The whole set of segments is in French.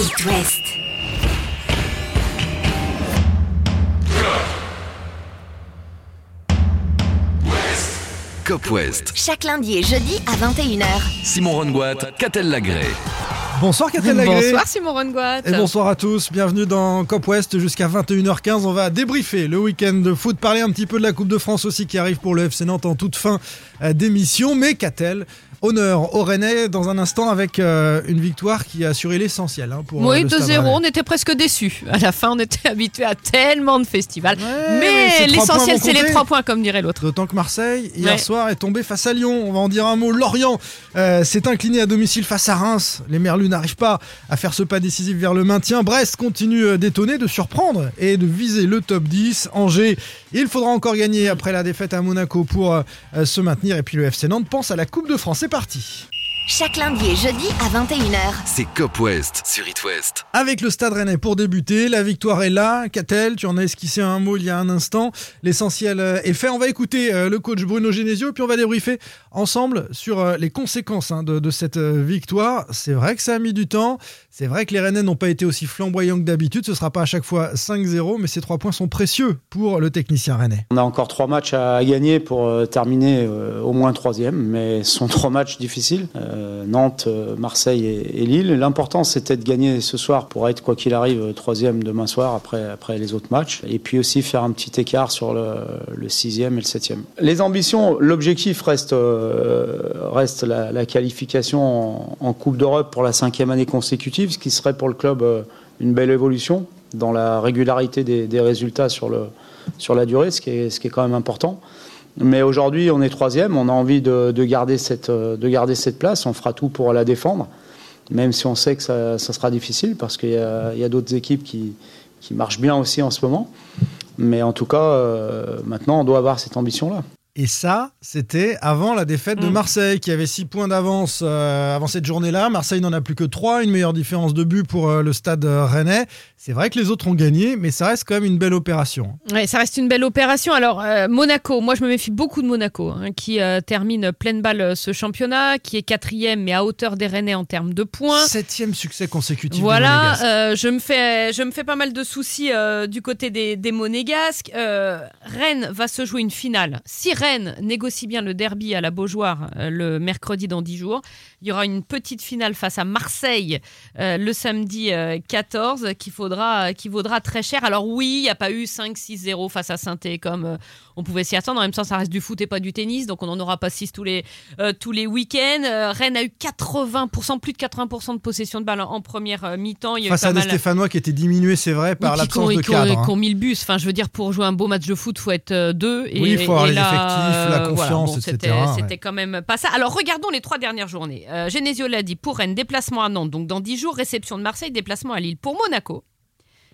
It West. Cop West. Chaque lundi et jeudi à 21h. Simon Rongoat, Catel Lagré. Bonsoir Catel Lagré. Bonsoir Simon Rongoat. Et bonsoir à tous, bienvenue dans Cop West jusqu'à 21h15. On va débriefer le week-end de foot, parler un petit peu de la Coupe de France aussi qui arrive pour le FC Nantes en toute fin euh, d'émission. Mais Catel, honneur au Rennais dans un instant avec euh, une victoire qui a assuré l'essentiel. hein, pour, euh, Oui, le Stade 2-0, Rennais. on était presque déçus. À la fin, on était habitué à tellement de festivals. Ouais, mais l'essentiel, c'est les trois points, comme dirait l'autre. D'autant que Marseille, hier Ouais. soir, est tombé face à Lyon. On va en dire un mot. Lorient euh, s'est incliné à domicile face à Reims. Les Merlus n'arrivent pas à faire ce pas décisif vers le maintien. Brest continue euh, d'étonner, de surprendre et de viser le top 10. Angers, il faudra encore gagner après la défaite à Monaco pour euh, euh, se maintenir. Et puis le FC Nantes pense à la Coupe de France. C'est parti. Chaque lundi et jeudi à 21h. C'est Cop West sur It West. Avec le Stade Rennais pour débuter, la victoire est là. Catel, tu en as esquissé un mot il y a un instant. L'essentiel euh, est fait. On va écouter euh, le coach Bruno Genesio, puis on va débriefer ensemble sur euh, les conséquences hein, de, de cette victoire. C'est vrai que ça a mis du temps. C'est vrai que les Rennais n'ont pas été aussi flamboyants que d'habitude. Ce sera pas à chaque fois 5-0, mais ces trois points sont précieux pour le technicien Rennais. On a encore trois matchs à gagner pour terminer au moins troisième, mais ce sont trois matchs difficiles. Euh, Nantes, euh, Marseille et, Lille. L'important, c'était de gagner ce soir pour être, quoi qu'il arrive, euh, troisième demain soir après, après les autres matchs. Et puis aussi faire un petit écart sur le, sixième et le septième. Les ambitions, l'objectif reste, euh, reste la, qualification en, Coupe d'Europe pour la cinquième année consécutive, ce qui serait pour le club euh, une belle évolution dans la régularité des, des résultats sur le, sur la durée, ce qui est, ce qui est quand même important. Mais aujourd'hui, on est troisième, on a envie de, de garder cette, euh, de garder cette place, on fera tout pour la défendre, même si on sait que ça, sera difficile parce qu'il y a, il y a d'autres équipes qui, qui marchent bien aussi en ce moment. Mais en tout cas, euh, maintenant, on doit avoir cette ambition-là. Et ça, c'était avant la défaite de Mm. Marseille, qui avait 6 points d'avance euh, avant cette journée-là. Marseille n'en a plus que 3, une meilleure différence de but pour euh, le stade euh, rennais. C'est vrai que les autres ont gagné, mais ça reste quand même une belle opération. Ouais, ça reste une belle opération. Alors, Monaco, moi je me méfie beaucoup de Monaco, hein, qui termine pleine balle ce championnat, qui est quatrième, mais à hauteur des Rennais en termes de points. Septième succès consécutif. Voilà, je me fais, je me fais pas mal de soucis du côté des, des Monégasques. Rennes va se jouer une finale. Si Rennes négocie bien le derby à la Beaujoire euh, le mercredi dans 10 jours, il y aura une petite finale face à Marseille euh, le samedi euh, 14 qui faudra, qui vaudra très cher. Alors oui, il n'y a pas eu 5-6-0 face à saint comme euh, on pouvait s'y attendre. En même temps, ça reste du foot et pas du tennis, donc on n'en aura pas 6 tous les, euh, tous les week-ends. Euh, Rennes a eu 80%, plus de 80% de possession de balle en, première euh, mi-temps. Face à des mal- Stéphanois qui étaient diminués, c'est vrai, par Oui, l'absence de cadre. hein. qu'on mis le bus. Enfin, je veux dire, pour jouer un beau match de foot, faut être euh, deux. Et, Oui, il faut avoir et les là, effectifs, la euh, confiance, bon, etc., C'était ouais. quand même pas ça. Alors, regardons les trois dernières journées. Euh, Genesio l'a dit, pour Rennes, déplacement à Nantes. Donc, dans 10 jours, réception de Marseille, déplacement à Lille. Pour Monaco,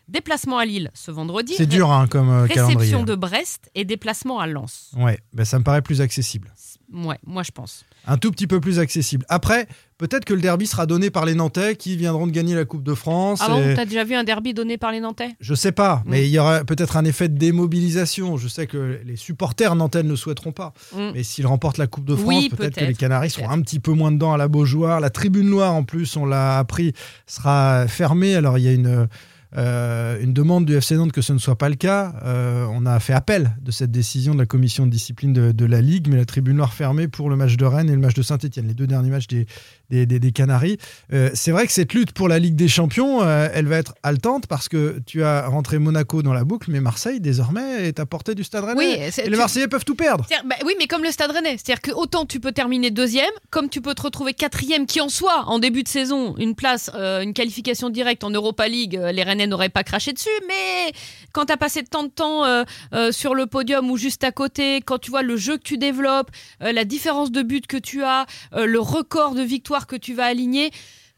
déplacement à Lille ce vendredi. C'est dur hein, comme euh, calendrier. Réception de Brest et déplacement à Lens. Ouais, ben, ça me paraît plus accessible. Ouais, moi je pense. Un tout petit peu plus accessible. Après, peut-être que le derby sera donné par les Nantais qui viendront de gagner la Coupe de France. Ah bon, et- t'as déjà vu un derby donné par les Nantais? Je sais pas, Mm. mais il y aura peut-être un effet de démobilisation. Je sais que les supporters nantais ne le souhaiteront pas. Mm. Mais s'ils remportent la Coupe de France, Oui, peut-être que les Canaries seront un petit peu moins dedans à la Beaujoire. La tribune noire, en plus, on l'a appris, sera fermée. Alors il y a une, euh, une demande du FC Nantes que ce ne soit pas le cas. Euh, on a fait appel de cette décision de la commission de discipline de, de la Ligue, mais la tribune noire fermée pour le match de Rennes et le match de Saint-Etienne, les deux derniers matchs des, des, des- des Canaries. Euh, c'est vrai que cette lutte pour la Ligue des Champions, elle va être haletante parce que tu as rentré Monaco dans la boucle, mais Marseille, désormais, est à portée du stade Rennais. Oui, et les tu- Marseillais peuvent tout perdre. Bah oui, mais comme le Stade Rennais, c'est-à-dire que autant tu peux terminer deuxième, comme tu peux te retrouver quatrième, qui en soit en début de saison une place, une qualification directe en Europa League, les Rennais n'auraient pas craché dessus. Mais quand t'as passé tant de temps euh, euh, sur le podium ou juste à côté, quand tu vois le jeu que tu développes, euh, la différence de but que tu as, le record de victoire que tu vas aligner.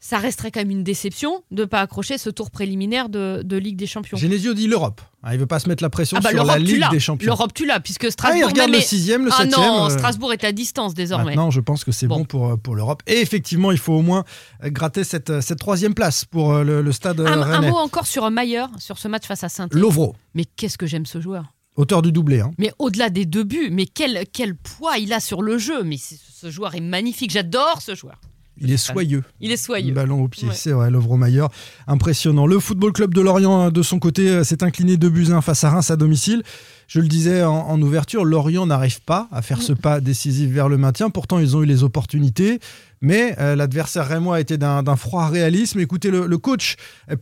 Ça resterait quand même une déception de ne pas accrocher ce tour préliminaire de, de Ligue des Champions. Genesio dit l'Europe. Hein, il veut pas se mettre la pression Ah bah sur la Ligue des Champions. l'Europe tu l'as, puisque Ah, il Strasbourg regarde même le est- sixième, le Ah non, euh, Strasbourg est à distance désormais. Maintenant, je pense que c'est bon, Bon. pour, euh, pour l'Europe. Et effectivement, il faut au moins euh, gratter cette, cette troisième place pour le, le stade Un, mot encore sur Mayer, sur ce match face à saint Lovro, Mais qu'est-ce que j'aime ce joueur auteur du doublé. hein. Mais au-delà des deux buts, mais quel, quel poids il a sur le jeu. Mais ce joueur est magnifique, j'adore ce joueur. Il est soyeux. Il est soyeux. Ballon au pied, Ouais. c'est vrai, Lovromayer. Impressionnant. Le Football Club de Lorient, de son côté, euh, s'est incliné 2 buts 1 face à Reims à domicile. Je le disais en, en ouverture, Lorient n'arrive pas à faire ce pas décisif vers le maintien. Pourtant, ils ont eu les opportunités. Mais euh, l'adversaire rémois a été d'un froid réalisme. Écoutez le, coach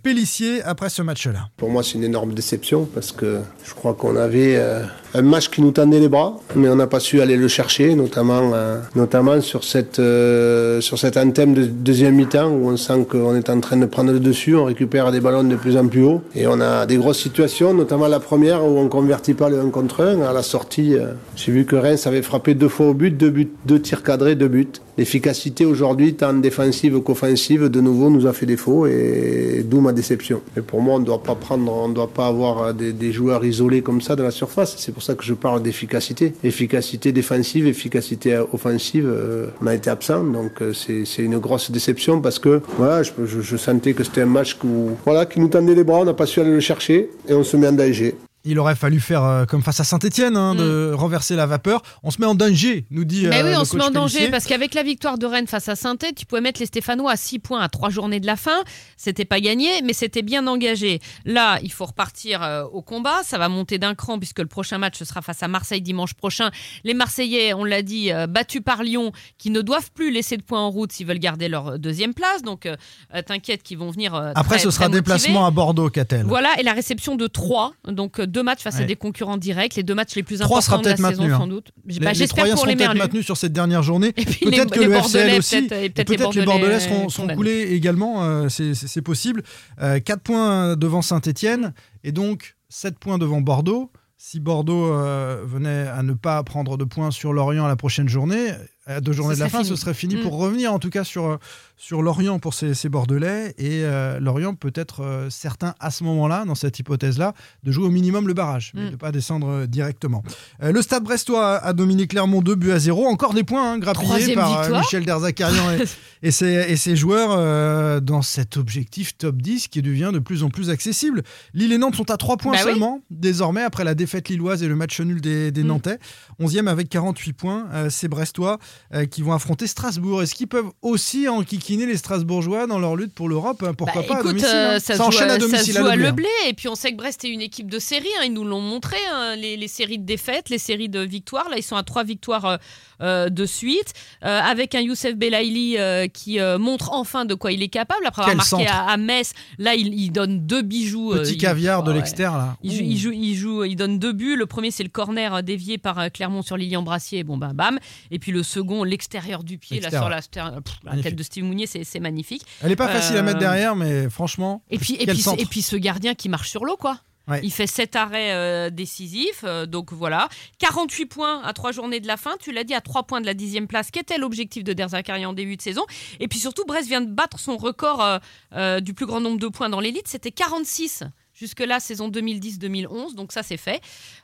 Pellissier après ce match-là. Pour moi, c'est une énorme déception parce que je crois qu'on avait euh, un match qui nous tendait les bras, mais on n'a pas su aller le chercher, notamment, euh, notamment sur cette sur cet anthème de deuxième mi-temps où on sent qu'on est en train de prendre le dessus, on récupère des ballons de plus en plus haut et on a des grosses situations, notamment la première où on convertit pas le 1 contre 1. À la sortie, j'ai vu que Reims avait frappé deux fois au but, deux buts, deux tirs cadrés, deux buts. L'efficacité aujourd'hui, tant défensive qu'offensive, de nouveau nous a fait défaut et d'où ma déception. Mais pour moi, on ne doit pas prendre, on ne doit pas avoir des, joueurs isolés comme ça dans la surface. C'est pour ça que je parle d'efficacité. Efficacité défensive, efficacité offensive, euh, on a été absent. Donc euh, c'est une grosse déception parce que voilà, je, sentais que c'était un match où, voilà, qui nous tendait les bras, on n'a pas su aller le chercher et on se met en danger. Il aurait fallu faire euh, comme face à Saint-Etienne, de renverser la vapeur. On se met en danger, nous dit. Mais euh, oui, le on se met en danger Pellissier. parce qu'avec la victoire de Rennes face à saint tu pouvais mettre les Stéphanois à 6 points à 3 journées de la fin. C'était pas gagné, mais c'était bien engagé. Là, il faut repartir euh, au combat. Ça va monter d'un cran puisque le prochain match ce sera face à Marseille dimanche prochain. Les Marseillais, on l'a dit, euh, battus par Lyon, qui ne doivent plus laisser de points en route s'ils veulent garder leur deuxième place. Donc, euh, euh, t'inquiète qu'ils vont venir. euh, Après, très- ce sera déplacement à Bordeaux, Catel. Voilà, et la réception de 3. Donc, euh, deux matchs face à des concurrents directs, les deux matchs les plus Trois importants de la peut-être saison, maintenu, hein. sans doute. Les, Bah, les J'espère pour seront les Merlus. maintenus sur cette dernière journée. Et puis les, Peut-être que les le FCL aussi. peut-être, peut-être peut-être les Bordelais seront, seront condamnés. coulés également, euh, c'est- possible. 4 points devant Saint-Etienne et donc 7 points devant Bordeaux. Si Bordeaux euh, venait à ne pas prendre de points sur Lorient à la prochaine journée, à deux journées de la fin, fini. ce serait fini Mm. pour revenir en tout cas sur, euh, sur Lorient pour ces, ces Bordelais. Et euh, Lorient peut être euh, certain à ce moment-là, dans cette hypothèse-là, de jouer au minimum le barrage, mais Mm. de ne pas descendre euh, directement. Euh, le Stade Brestois a dominé Clermont 2 buts à 0. Encore des points hein, grappillés par. Michel Derzakarian et, et ses, et ses joueurs dans cet objectif top 10 qui devient de plus en plus accessible. Lille et Nantes sont à 3 points Bah oui. seulement, désormais, après la défaite lilloise et le match nul des, des Mm. Nantais. 11e avec 48 points, euh, ces Brestois euh, qui vont affronter Strasbourg. Est-ce qu'ils peuvent aussi enquiquiner les Strasbourgeois dans leur lutte pour l'Europe hein, Pourquoi Bah, pas à écoute, domicile euh, hein. ça, Ça enchaîne à, à ça domicile à joue à Leblé, hein. Leblé. Et puis on sait que Brest est une équipe de série. hein, ils nous l'ont montré, les, les séries de défaites, les séries de victoires. Là, ils sont à trois victoires euh, de suite. euh, avec un Youssef Belaïli euh, qui montre enfin de quoi il est capable. Après avoir Quel marqué à, à Metz, là, il, il donne deux bijoux. Petit il- caviar de ouais. l'externe là. Il joue, il, joue, il, joue- il donne deux buts. Le premier, c'est le corner dévié par Clermont sur Lilian Brassier. Bon, bah, bam. Et puis le second, l'extérieur du pied, là, L'extérieur. sur la, pff, la Magnifique. tête de Steve Mounier, c'est magnifique. Elle n'est pas facile à Euh, mettre derrière, mais franchement. Et puis, et, puis, centre. et puis ce gardien qui marche sur l'eau, quoi. Ouais. Il fait 7 arrêts euh, décisifs, euh, donc voilà. 48 points à 3 journées de la fin, tu l'as dit, à 3 points de la dixième place, qui était l'objectif de Derzakarian en début de saison. Et puis surtout, Brest vient de battre son record euh, du plus grand nombre de points dans l'élite, c'était 46. Jusque-là, saison 2010-2011, donc ça c'est fait.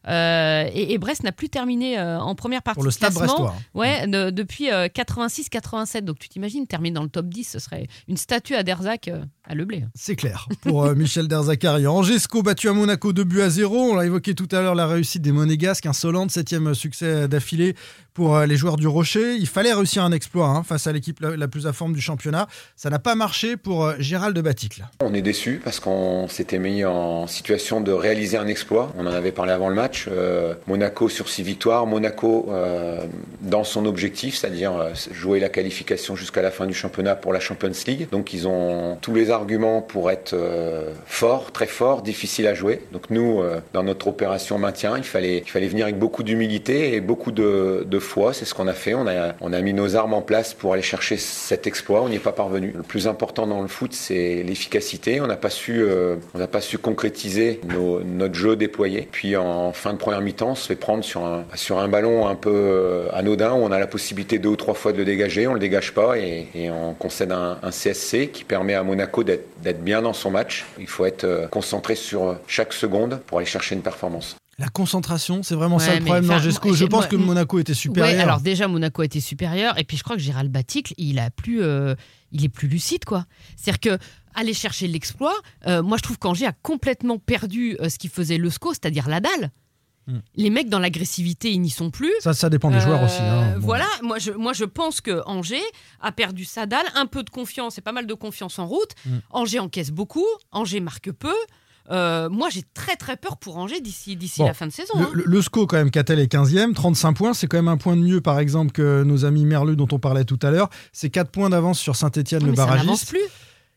Euh, et, et Brest n'a plus terminé euh, en première partie Pour le de Stade classement. Brestois. Ouais, de- depuis euh, 86-87. Donc tu t'imagines, terminer dans le top 10, ce serait une statue à Derzak euh, à Leblé. C'est clair pour euh, Michel Derzakarian. Angesco battu à Monaco 2 buts à 0. On l'a évoqué tout à l'heure, la réussite des Monégasques, insolente, septième succès d'affilée pour euh, les joueurs du Rocher. Il fallait réussir un exploit hein, face à l'équipe la, la plus à forme du championnat. Ça n'a pas marché pour euh, Gérald de Baticle. On est déçu parce qu'on s'était mis en situation de réaliser un exploit. On en avait parlé avant le match. Euh, Monaco sur six victoires. Monaco euh, dans son objectif, c'est-à-dire euh, jouer la qualification jusqu'à la fin du championnat pour la Champions League. Donc ils ont tous les arguments pour être forts, très forts, difficiles à jouer. Donc nous, dans notre opération maintien, il fallait, il fallait venir avec beaucoup d'humilité et beaucoup de, de foi. C'est ce qu'on a fait. On a, on a mis nos armes en place pour aller chercher cet exploit. On n'y est pas parvenu. Le plus important dans le foot, c'est l'efficacité. On n'a pas su, on n'a pas su concrétiser nos- notre jeu déployé. Puis en fin de première mi-temps, on se fait prendre sur un, sur un ballon un peu euh, anodin où on a la possibilité deux ou trois fois de le dégager. On le dégage pas et, et on concède un, un CSC qui permet à Monaco d'être bien dans son match. Il faut être euh, concentré sur chaque seconde pour aller chercher une performance. La concentration, c'est vraiment ça le problème enfin, d'Angesco. Je pense moi- que Monaco était supérieur. Ouais, alors déjà Monaco été supérieur et puis je crois que Gérald Baticle, il a plus euh, il est plus lucide quoi. C'est-à-dire que aller chercher l'exploit, euh, moi je trouve qu'Angers a complètement perdu euh, ce qui faisait le SCO, c'est-à-dire la dalle. Mm. Les mecs dans l'agressivité, ils n'y sont plus. Ça, ça dépend des joueurs Euh, aussi. hein. Bon. Voilà, moi je, moi je pense que Angers a perdu sa dalle, un peu de confiance et pas mal de confiance en route. Mm. Angers encaisse beaucoup, Angers marque peu. Euh, moi j'ai très très peur pour Angers d'ici d'ici Bon, la fin de saison. Le, hein. le- le SCO, quand même, Catel est 15e, 35 points. C'est quand même un point de mieux, par exemple, que nos amis Merlu, dont on parlait tout à l'heure. C'est 4 points d'avance sur Saint-Etienne, Ouais, le mais ça n'avance barragiste. plus.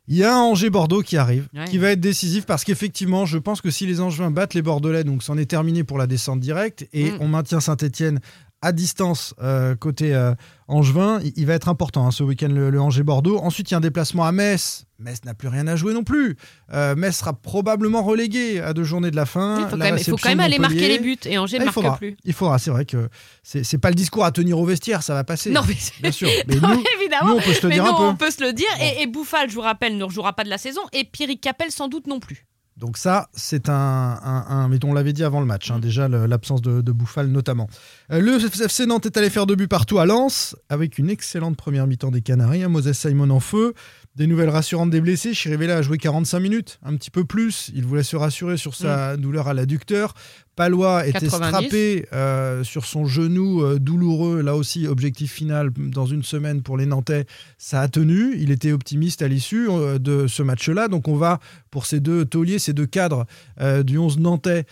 Il y a un Angers-Bordeaux qui arrive, Ouais. qui va être décisif parce qu'effectivement, je pense que si les Angevins battent les Bordelais, donc c'en est terminé pour la descente directe, et Mm. on maintient Saint-Etienne à distance euh, côté euh, Angevin, il, il va être important hein, ce week-end le, le Angers-Bordeaux. Ensuite, il y a un déplacement à Metz. Metz n'a plus rien à jouer non plus. Euh, Metz sera probablement relégué à deux journées de la fin. Il faut, La quand même, faut quand aller marquer les buts et Angers Ah, ne il marque faudra. plus. Il faudra, c'est vrai que c'est pas le discours à tenir au vestiaire, ça va passer. Non, mais, Bien sûr. Mais Non, nous, évidemment. nous, on peut se le mais dire non, un peu. on peut se le dire. Et, et Bouffal, je vous rappelle, ne rejouera pas de la saison. Et Pierrick Capel, sans doute non plus. Donc ça, c'est un, un, un- mais on l'avait dit avant le match, Mm. hein, déjà le- l'absence de, de Bouffal notamment. Euh, le FC Nantes est allé faire deux buts partout à Lens, avec une excellente première mi-temps des Canaries, hein, Moses Simon en feu, des nouvelles rassurantes des blessés, Chirivella a joué 45 minutes, un petit peu plus, il voulait se rassurer sur sa douleur à l'adducteur. Palois était 90. strappé euh, sur son genou euh, douloureux, là aussi objectif final dans une semaine pour les Nantais, ça a tenu, il était optimiste à l'issue euh, de ce match-là, donc on va pour ces deux tauliers, ces deux cadres du 11 nantais,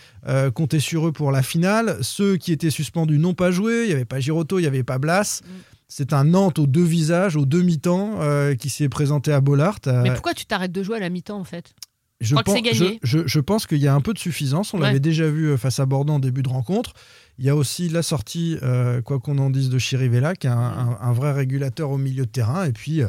compter sur eux pour la finale. Ceux qui étaient suspendus n'ont pas joué. Il n'y avait pas Giroto, il n'y avait pas Blas. Mm. C'est un Nantes aux deux visages, aux deux mi-temps, euh, qui s'est présenté à Bollard. Euh, Mais pourquoi tu t'arrêtes de jouer à la mi-temps en fait? Je, que pense, c'est gagné. je, je- je pense qu'il y a un peu de suffisance. On Ouais. l'avait déjà vu euh, face à Bordeaux en début de rencontre. Il y a aussi la sortie, euh, quoi qu'on en dise, de Chirivella, qui est un, un- un vrai régulateur au milieu de terrain. Et puis,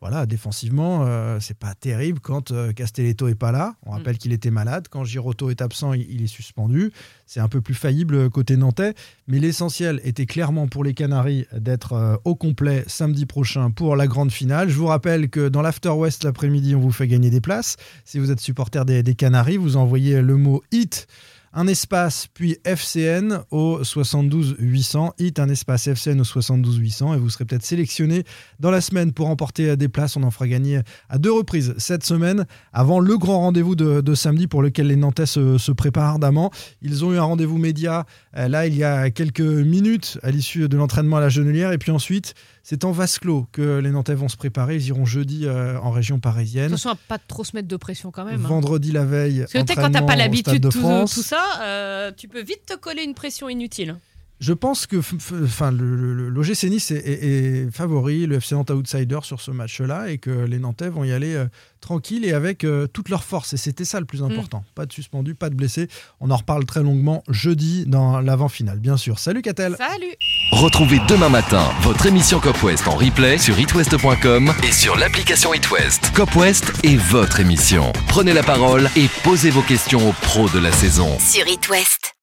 voilà, défensivement, euh, c'est pas terrible quand euh, Castelletto est pas là. On rappelle qu'il était malade. Quand Giroto est absent, il, il est suspendu. C'est un peu plus faillible euh, côté nantais. Mais l'essentiel était clairement pour les Canaries d'être euh, au complet samedi prochain pour la grande finale. Je vous rappelle que dans l'After West l'après-midi, on vous fait gagner des places. Si vous êtes supporter des, des Canaries, vous envoyez le mot HIT, un espace, puis FCN au 72 800. HIT, un espace FCN au 72 800. Et vous serez peut-être sélectionné dans la semaine pour emporter des places. On en fera gagner à deux reprises cette semaine avant le grand rendez-vous de, de samedi pour lequel les Nantais se, se préparent ardemment. Ils ont eu un rendez-vous média euh, là il y a quelques minutes à l'issue de l'entraînement à la Genelière. Et puis ensuite, c'est en vase clos que les Nantais vont se préparer. Ils iront jeudi euh, en région parisienne. Attention à pas trop se mettre de pression quand même. hein. Vendredi la veille. Parce que tu sais, quand t'as pas l'habitude de de tout, tout ça, euh, tu peux vite te coller une pression inutile. Je pense que enfin, le, le- le- l'OGC Nice est, est- est favori, le FC Nantes outsider sur ce match-là, et que les Nantais vont y aller euh, tranquille et avec euh, toute leur force. Et c'était ça le plus important. Pas de suspendus, pas de blessés. On en reparle très longuement jeudi dans l'avant-finale, bien sûr. Salut Catel Salut Retrouvez demain matin votre émission Cop West en replay sur itwest.com et sur l'application itwest. Cop West est votre émission. Prenez la parole et posez vos questions aux pros de la saison. Sur It West.